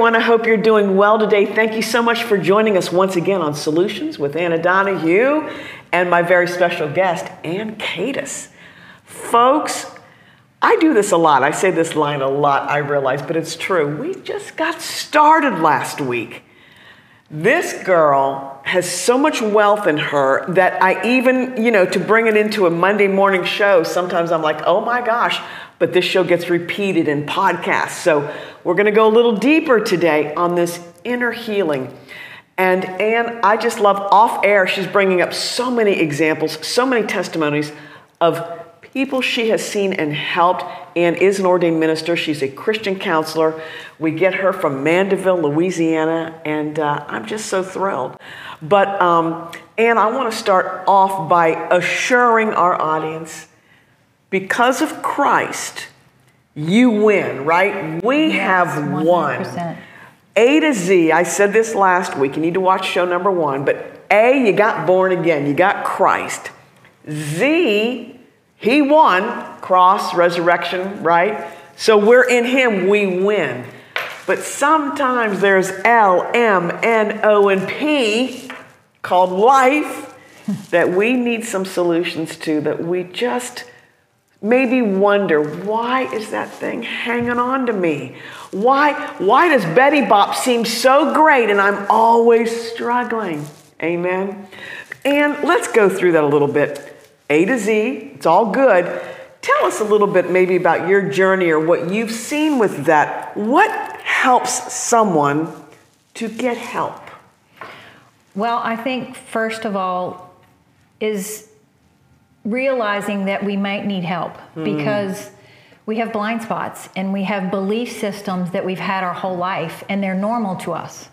Everyone, I hope you're doing well today. Thank you so much for joining us once again on Solutions with Anna Donahue and my very special guest, Ann Cadis. Folks, I do this a lot. I say this line a lot, I realize, but it's true. We just got started last week. This girl has so much wealth in her that I even, you know, to bring it into a Monday morning show, sometimes I'm like, oh my gosh, but this show gets repeated in podcasts. So we're going to go a little deeper today on this inner healing. And Ann, I just love off air, she's bringing up so many examples, so many testimonies of people she has seen and helped. Ann is an ordained minister. She's a Christian counselor. We get her from Mandeville, Louisiana, and uh, I'm just so thrilled. But, um, Ann, I want to start off by assuring our audience because of Christ, you win, right? We Yes, have 100%. won. A to Z, I said this last week. You need to watch show number one. But A, you got born again, you got Christ. Z, he won, cross, resurrection, right? So we're in him, we win. But sometimes there's L, M, N, O, and P called life that we need some solutions to that we just maybe wonder why is that thing hanging on to me? Why why does betty bop seem so great and i'm always struggling? Amen? And let's go through that a little bit. A to z it's all good. Tell us a little bit maybe about your journey or what you've seen with that. What helps someone to get help? Well, I think first of all is realizing that we might need help hmm. because we have blind spots and we have belief systems that we've had our whole life and they're normal to us.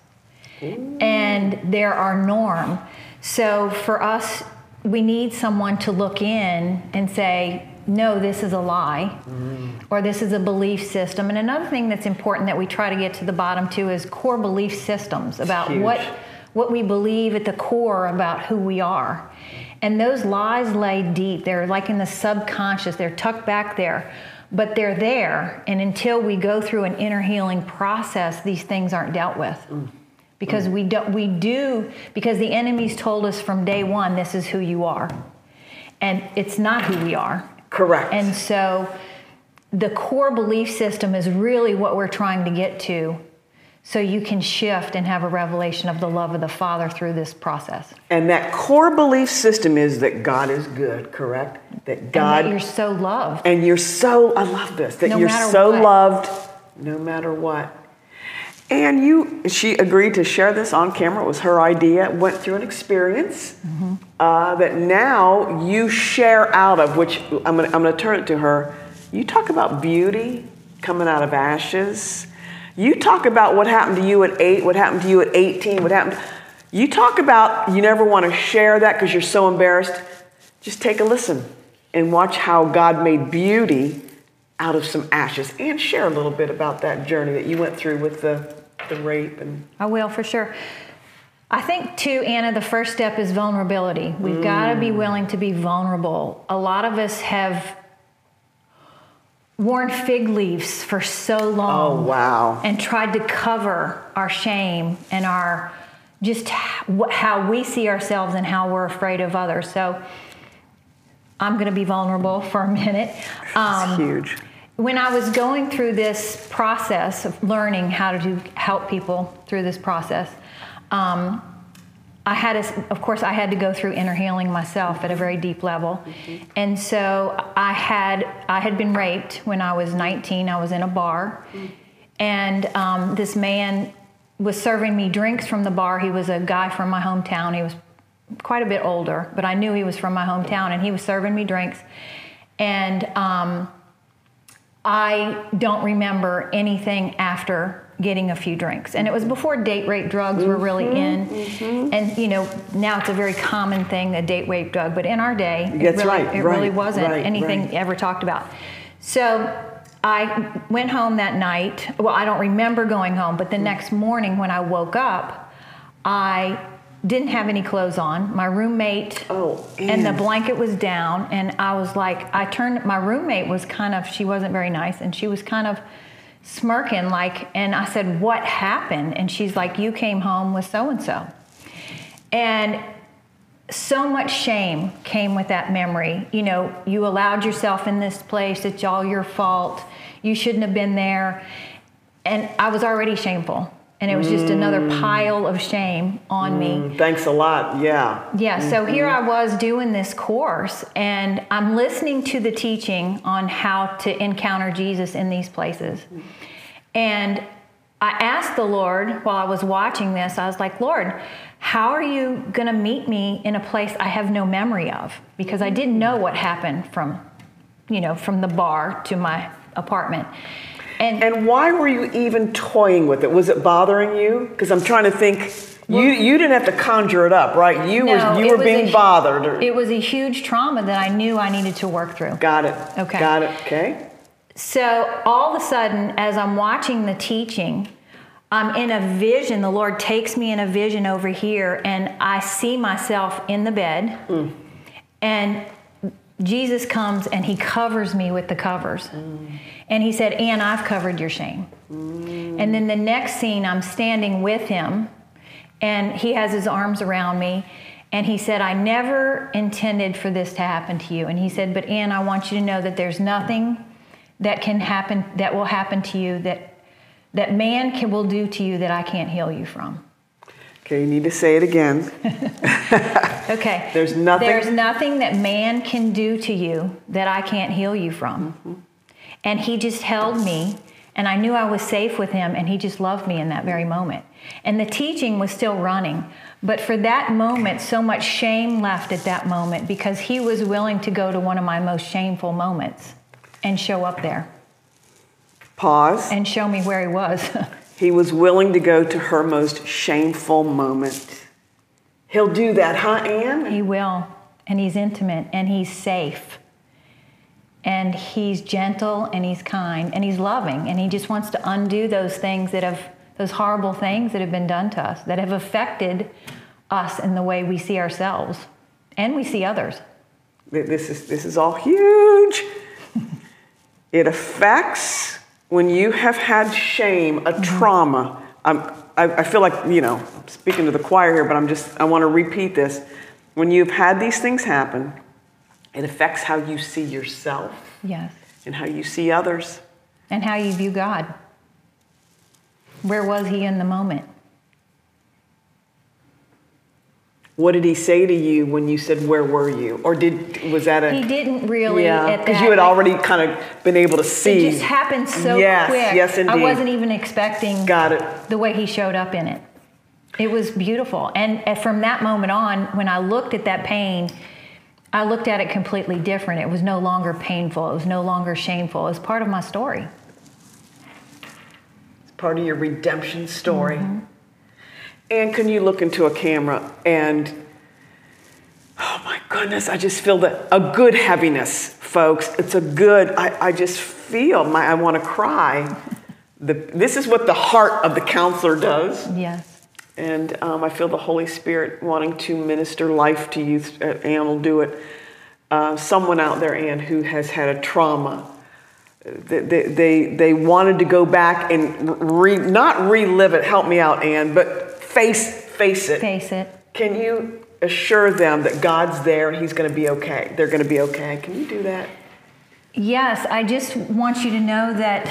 And they're our norm. So for us, we need someone to look in and say, no, this is a lie, hmm. or this is a belief system. And another thing that's important that we try to get to the bottom to is core belief systems about what what we believe at the core about who we are. And those lies lay deep. They're like in the subconscious, they're tucked back there, but they're there. And until we go through an inner healing process, these things aren't dealt with. Mm. Because mm. we don't we do because the enemy's told us from day 1 this is who you are. And it's not who we are. correct And so the core belief system is really what we're trying to get to so you can shift and have a revelation of the love of the Father through this process. and that core belief system is that god is good correct that god and that you're so loved. And you're so, I love this, that No you're so what. loved no matter what. And you, she agreed to share this on camera. It was her idea. Went through an experience Mm-hmm. uh, that now you share out of, which I'm I'm gonna turn it to her. You talk about beauty coming out of ashes. You talk about what happened to you at eight, what happened to you at 18, what happened. You talk about you never want to share that because you're so embarrassed. Just take a listen and watch how God made beauty out of some ashes and share a little bit about that journey that you went through with the, the rape and I will for sure. I think too, Anna, the first step is vulnerability. We've got to be mm. willing to be vulnerable. A lot of us have worn fig leaves for so long. oh wow and tried to cover our shame and our just how we see ourselves and how we're afraid of others. So I'm going to be vulnerable for a minute. Um, huge when I was going through this process of learning how to do, help people through this process, um, I had, to, of course, I had to go through inner healing myself at a very deep level, and so I had I had been raped when I was 19. I was in a bar, and um, this man was serving me drinks from the bar. He was a guy from my hometown. He was quite a bit older, but I knew he was from my hometown, and he was serving me drinks, and um, I don't remember anything after getting a few drinks. And it was before date rape drugs were really Mm-hmm, in. And you know, now it's a very common thing, a date rape drug, but in our day, it That's really, right, it really wasn't right, anything right. ever talked about. So I went home that night. Well, I don't remember going home, but the next morning when I woke up, I didn't have any clothes on. My roommate Oh, and the blanket was down and I was like I turned my roommate was kind of she wasn't very nice and she was kind of smirking like and I said, "What happened?" And she's like, "You came home with so and so." And so much shame came with that memory. You know, you allowed yourself in this place, it's all your fault. You shouldn't have been there. And I was already shameful. And it was just another Mm. pile of shame on me. Thanks a lot. Yeah. Yeah, so here I was doing this course, and I'm listening to the teaching on how to encounter Jesus in these places. And I asked the Lord while I was watching this, I was like, Lord, how are you going to meet me in a place I have no memory of? Because I didn't know what happened from, you know, from the bar to my apartment. And, And why were you even toying with it? Was it bothering you? Because I'm trying to think. you you didn't have to conjure it up, right? You no, were you were being a- bothered. Or, It was a huge trauma that I knew I needed to work through. got it. Okay. Got it. Okay. So all of a sudden, as I'm watching the teaching, I'm in a vision. The Lord takes me in a vision over here, and I see myself in the bed. Mm. And Jesus comes and he covers me with the covers. Mm. And he said, Ann, I've covered your shame. And then the next scene, I'm standing with him, and he has his arms around me. And he said, I never intended for this to happen to you. And he said, But Ann, I want you to know that there's nothing that can happen, that will happen to you, that, that man can, will do to you that I can't heal you from. Okay. You need to say it again. Okay. There's nothing- There's nothing that man can do to you that I can't heal you from. Mm-hmm. And he just held me, and I knew I was safe with him, and he just loved me in that very moment. And the teaching was still running. But for that moment, so much shame left at that moment because he was willing to go to one of my most shameful moments and show up there Pause. and show me where he was. He was willing to go to her most shameful moment. He'll do that, huh, Ann? He will. And he's intimate and he's safe. And he's gentle and he's kind and he's loving. And he just wants to undo those things that have, those horrible things that have been done to us, that have affected us in the way we see ourselves and we see others. This is this is all huge. It affects when you have had shame, a mm-hmm. trauma. I'm, I, I feel like you know I'm speaking to the choir here, but I'm just I want to repeat this. When you've had these things happen, it affects how you see yourself Yes. and how you see others. And how you view God. Where was he in the moment? What did he say to you when you said, "Where were you?" Or did was that a He didn't really yeah? Because you had already kind of been able to see. It just happened so Yes, quick. yes, I indeed. wasn't even expecting Got it. the way he showed up in it. It was beautiful. And from that moment on, when I looked at that pain, I looked at it completely different. It was no longer painful. It was no longer shameful. It was part of my story. It's part of your redemption story. Mm-hmm. And can you look into a camera and, oh my goodness, I just feel that a good heaviness, folks. It's a good, I, I just feel, my, I want to cry. The, this is what the heart of the counselor does. Yes. And um, I feel the Holy Spirit wanting to minister life to you. Uh, Ann will do it. Uh, someone out there, Ann, who has had a trauma. They, they, they, they wanted to go back and re, not relive it, help me out, Ann, but face, face it. Face it. Can you assure them that God's there and He's going to be okay? They're going to be okay. Can you do that? Yes, I just want you to know that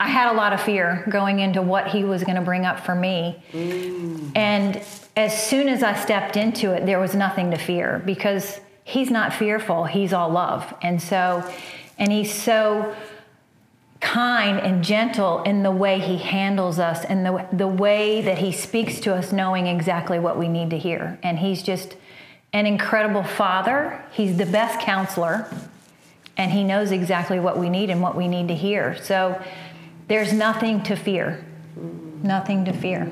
I had a lot of fear going into what he was going to bring up for me. Mm. And as soon as I stepped into it, there was nothing to fear because he's not fearful, he's all love. And so, and he's so kind and gentle in the way he handles us and the, the way that he speaks to us, knowing exactly what we need to hear. And he's just an incredible father, he's the best counselor and he knows exactly what we need and what we need to hear. So there's nothing to fear. Nothing to fear.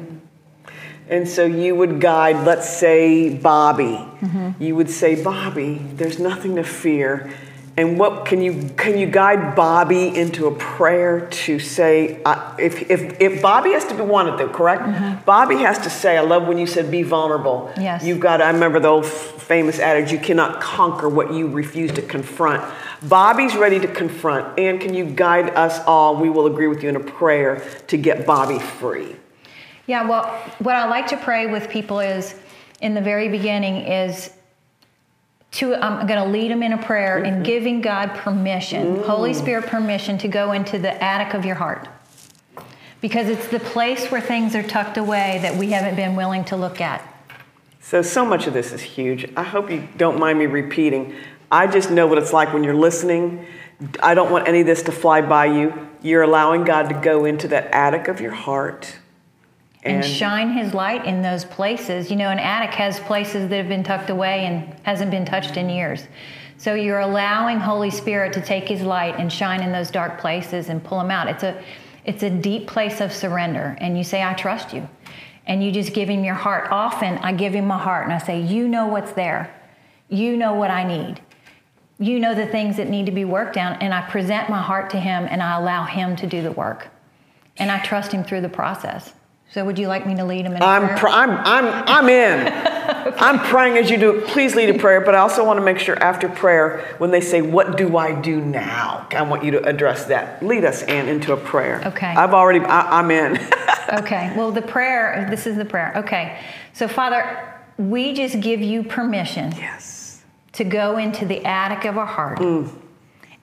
And so you would guide, let's say, Bobby. Mm-hmm. You would say, Bobby, there's nothing to fear. And what can you can you guide Bobby into a prayer to say uh, if, if if Bobby has to be wanted though correct Bobby has to say I love when you said be vulnerable Yes. you've got I remember the old f- famous adage, you cannot conquer what you refuse to confront. Bobby's ready to confront. And can you guide us all? We will agree with you in a prayer to get Bobby free. Yeah, well, what I like to pray with people is in the very beginning is to I'm going to lead them in a prayer mm-hmm. and giving God permission. Holy Spirit permission to go into the attic of your heart. Because it's the place where things are tucked away that we haven't been willing to look at. So so much of this is huge. I hope you don't mind me repeating. I just know what it's like when you're listening. I don't want any of this to fly by you. You're allowing God to go into that attic of your heart and, and, shine his light in those places. You know, an attic has places that have been tucked away and hasn't been touched in years. So you're allowing Holy Spirit to take his light and shine in those dark places and pull them out. It's a it's a deep place of surrender and you say I trust you. And you just give him your heart. Often I give him my heart and I say, "You know what's there. You know what I need. You know the things that need to be worked on." And I present my heart to him and I allow him to do the work. And I trust him through the process. So would you like me to lead them in I'm? Pr- I'm, I'm, I'm in. okay. I'm praying as you do. Please lead a prayer, but I also want to make sure after prayer, when they say, What do I do now? I want you to address that. Lead us, Ann, into a prayer. Okay. I've already, I, I'm in. okay. Well, the prayer, this is the prayer. Okay. So, Father, we just give you permission. Yes. To go into the attic of our heart mm.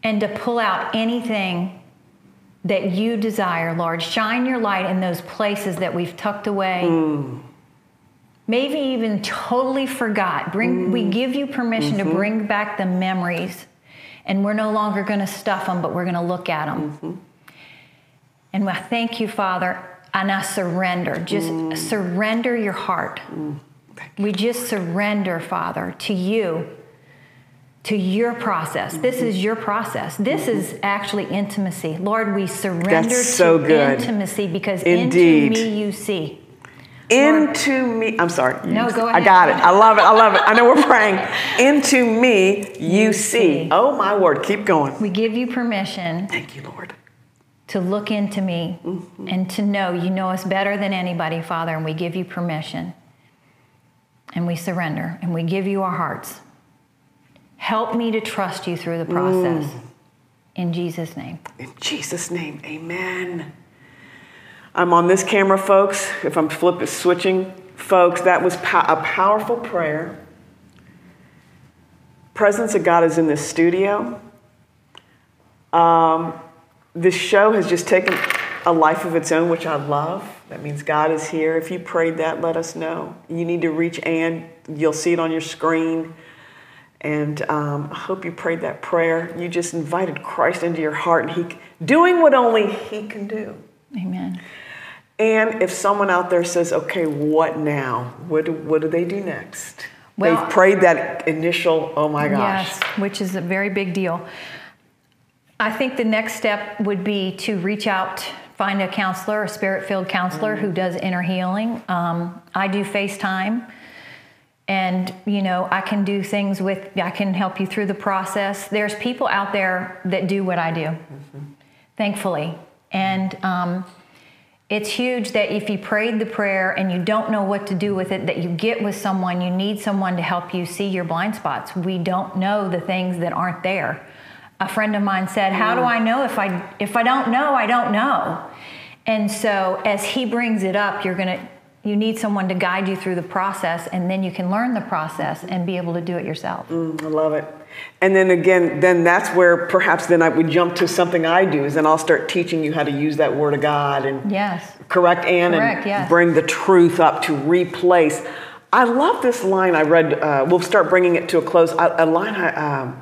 and to pull out anything that you desire, Lord. Shine your light in those places that we've tucked away. Mm. Maybe even totally forgot. Bring, mm. We give you permission mm-hmm. to bring back the memories, and we're no longer going to stuff them, but we're going to look at them. Mm-hmm. And I thank you, Father, and I surrender. Just mm. surrender your heart. Mm. We just surrender, Father, to you to your process. This is your process. This is actually intimacy. Lord, we surrender That's so to good. intimacy because Indeed. into me you see. Into Lord, me, I'm sorry. No, go ahead. I got it. I love it. I love it. I know we're praying. Into me you, you see. see. Oh my word, keep going. We give you permission. Thank you, Lord. To look into me mm-hmm. and to know you know us better than anybody, Father, and we give you permission. And we surrender and we give you our hearts. Help me to trust you through the process. Mm. In Jesus' name. In Jesus' name, amen. I'm on this camera, folks. If I'm flipping, switching, folks, that was po- a powerful prayer. Presence of God is in this studio. Um, this show has just taken a life of its own, which I love. That means God is here. If you prayed that, let us know. You need to reach Ann. You'll see it on your screen. And um, I hope you prayed that prayer. You just invited Christ into your heart, and He doing what only He can do. Amen. And if someone out there says, "Okay, what now? What do, what do they do next?" Well, They've prayed that initial, "Oh my gosh!" Yes, which is a very big deal. I think the next step would be to reach out, find a counselor, a spirit-filled counselor mm-hmm. who does inner healing. Um, I do FaceTime and you know i can do things with i can help you through the process there's people out there that do what i do mm-hmm. thankfully and um, it's huge that if you prayed the prayer and you don't know what to do with it that you get with someone you need someone to help you see your blind spots we don't know the things that aren't there a friend of mine said how do mm. i know if i if i don't know i don't know and so as he brings it up you're going to you need someone to guide you through the process and then you can learn the process and be able to do it yourself. Mm, i love it. And then again then that's where perhaps then i would jump to something i do is then i'll start teaching you how to use that word of god and yes. correct ann correct, and yes. bring the truth up to replace. I love this line i read uh, we'll start bringing it to a close. A, a line I, um,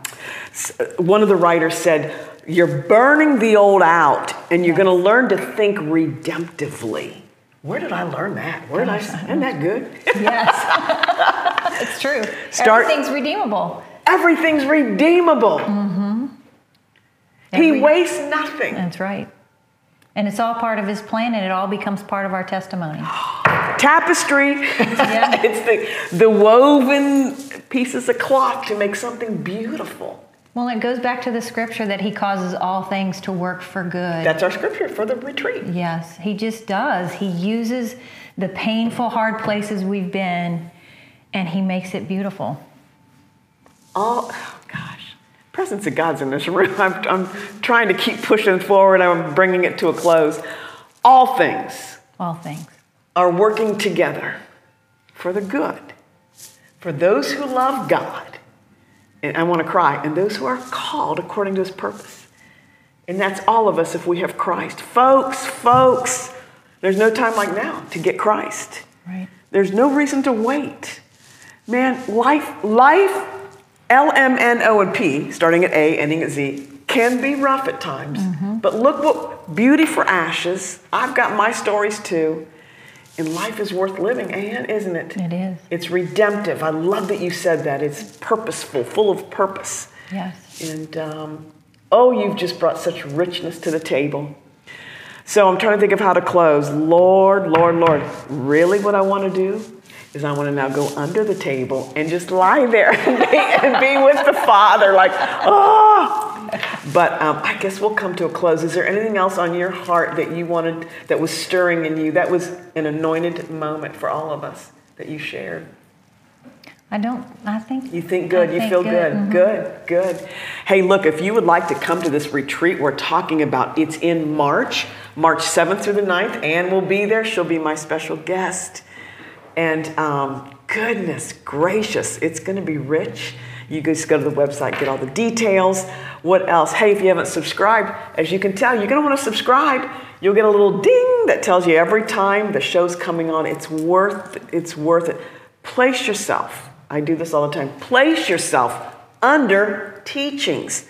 one of the writers said you're burning the old out and you're yes. going to learn to think redemptively where did I learn that? Where did I? Isn't that good? yes, it's true. Start, Everything's redeemable. Everything's redeemable. Mm-hmm. Every, he wastes nothing. That's right. And it's all part of his plan, and it all becomes part of our testimony. Tapestry. Yeah. it's the, the woven pieces of cloth to make something beautiful. Well, it goes back to the scripture that he causes all things to work for good. That's our scripture for the retreat. Yes, he just does. He uses the painful, hard places we've been and he makes it beautiful. all, oh gosh, presence of God's in this room. I'm, I'm trying to keep pushing forward. I'm bringing it to a close. All things All things. are working together for the good, for those who love God, and I want to cry, and those who are called according to his purpose. And that's all of us if we have Christ. Folks, folks, there's no time like now to get Christ. Right. There's no reason to wait. Man, life, life, L, M, N, O, and P, starting at A, ending at Z, can be rough at times. Mm-hmm. But look what beauty for ashes. I've got my stories too. And life is worth living, Ann, isn't it? It is. It's redemptive. I love that you said that. It's purposeful, full of purpose. Yes. And um, oh, you've just brought such richness to the table. So I'm trying to think of how to close. Lord, Lord, Lord, really what I want to do is I want to now go under the table and just lie there and be, and be with the Father, like, oh. But um, I guess we'll come to a close. Is there anything else on your heart that you wanted, that was stirring in you? That was an anointed moment for all of us that you shared. I don't, I think. You think good, I you think feel good. Mhm. Good, good. Hey, look, if you would like to come to this retreat we're talking about, it's in March, March 7th through the 9th. Ann will be there. She'll be my special guest. And um, goodness gracious, it's going to be rich. You just go to the website, get all the details. What else? Hey, if you haven't subscribed, as you can tell, you're going to want to subscribe. You'll get a little ding that tells you every time the show's coming on. It's worth it's worth it. Place yourself. I do this all the time. Place yourself under teachings,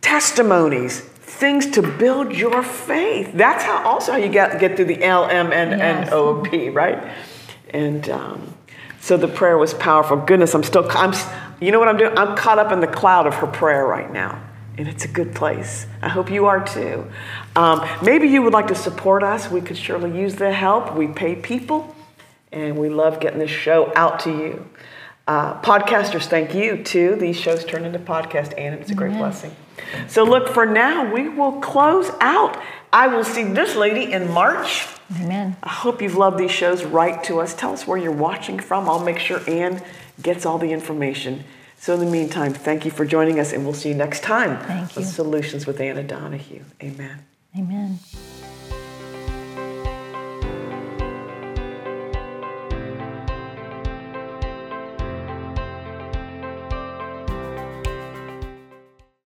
testimonies, things to build your faith. That's how also how you get get through the L, M, N, Yes. N, O, P, right? And um, so the prayer was powerful. Goodness, I'm still, I'm, you know what I'm doing? I'm caught up in the cloud of her prayer right now. And it's a good place. I hope you are too. Um, maybe you would like to support us. We could surely use the help. We pay people, and we love getting this show out to you. Uh, podcasters, thank you too. These shows turn into podcasts, and it's a great blessing. So, look, for now, we will close out. I will see this lady in March. Amen. I hope you've loved these shows. Write to us. Tell us where you're watching from. I'll make sure Ann gets all the information. So, in the meantime, thank you for joining us, and we'll see you next time Thank you. Solutions with Anna Donahue. Amen. Amen.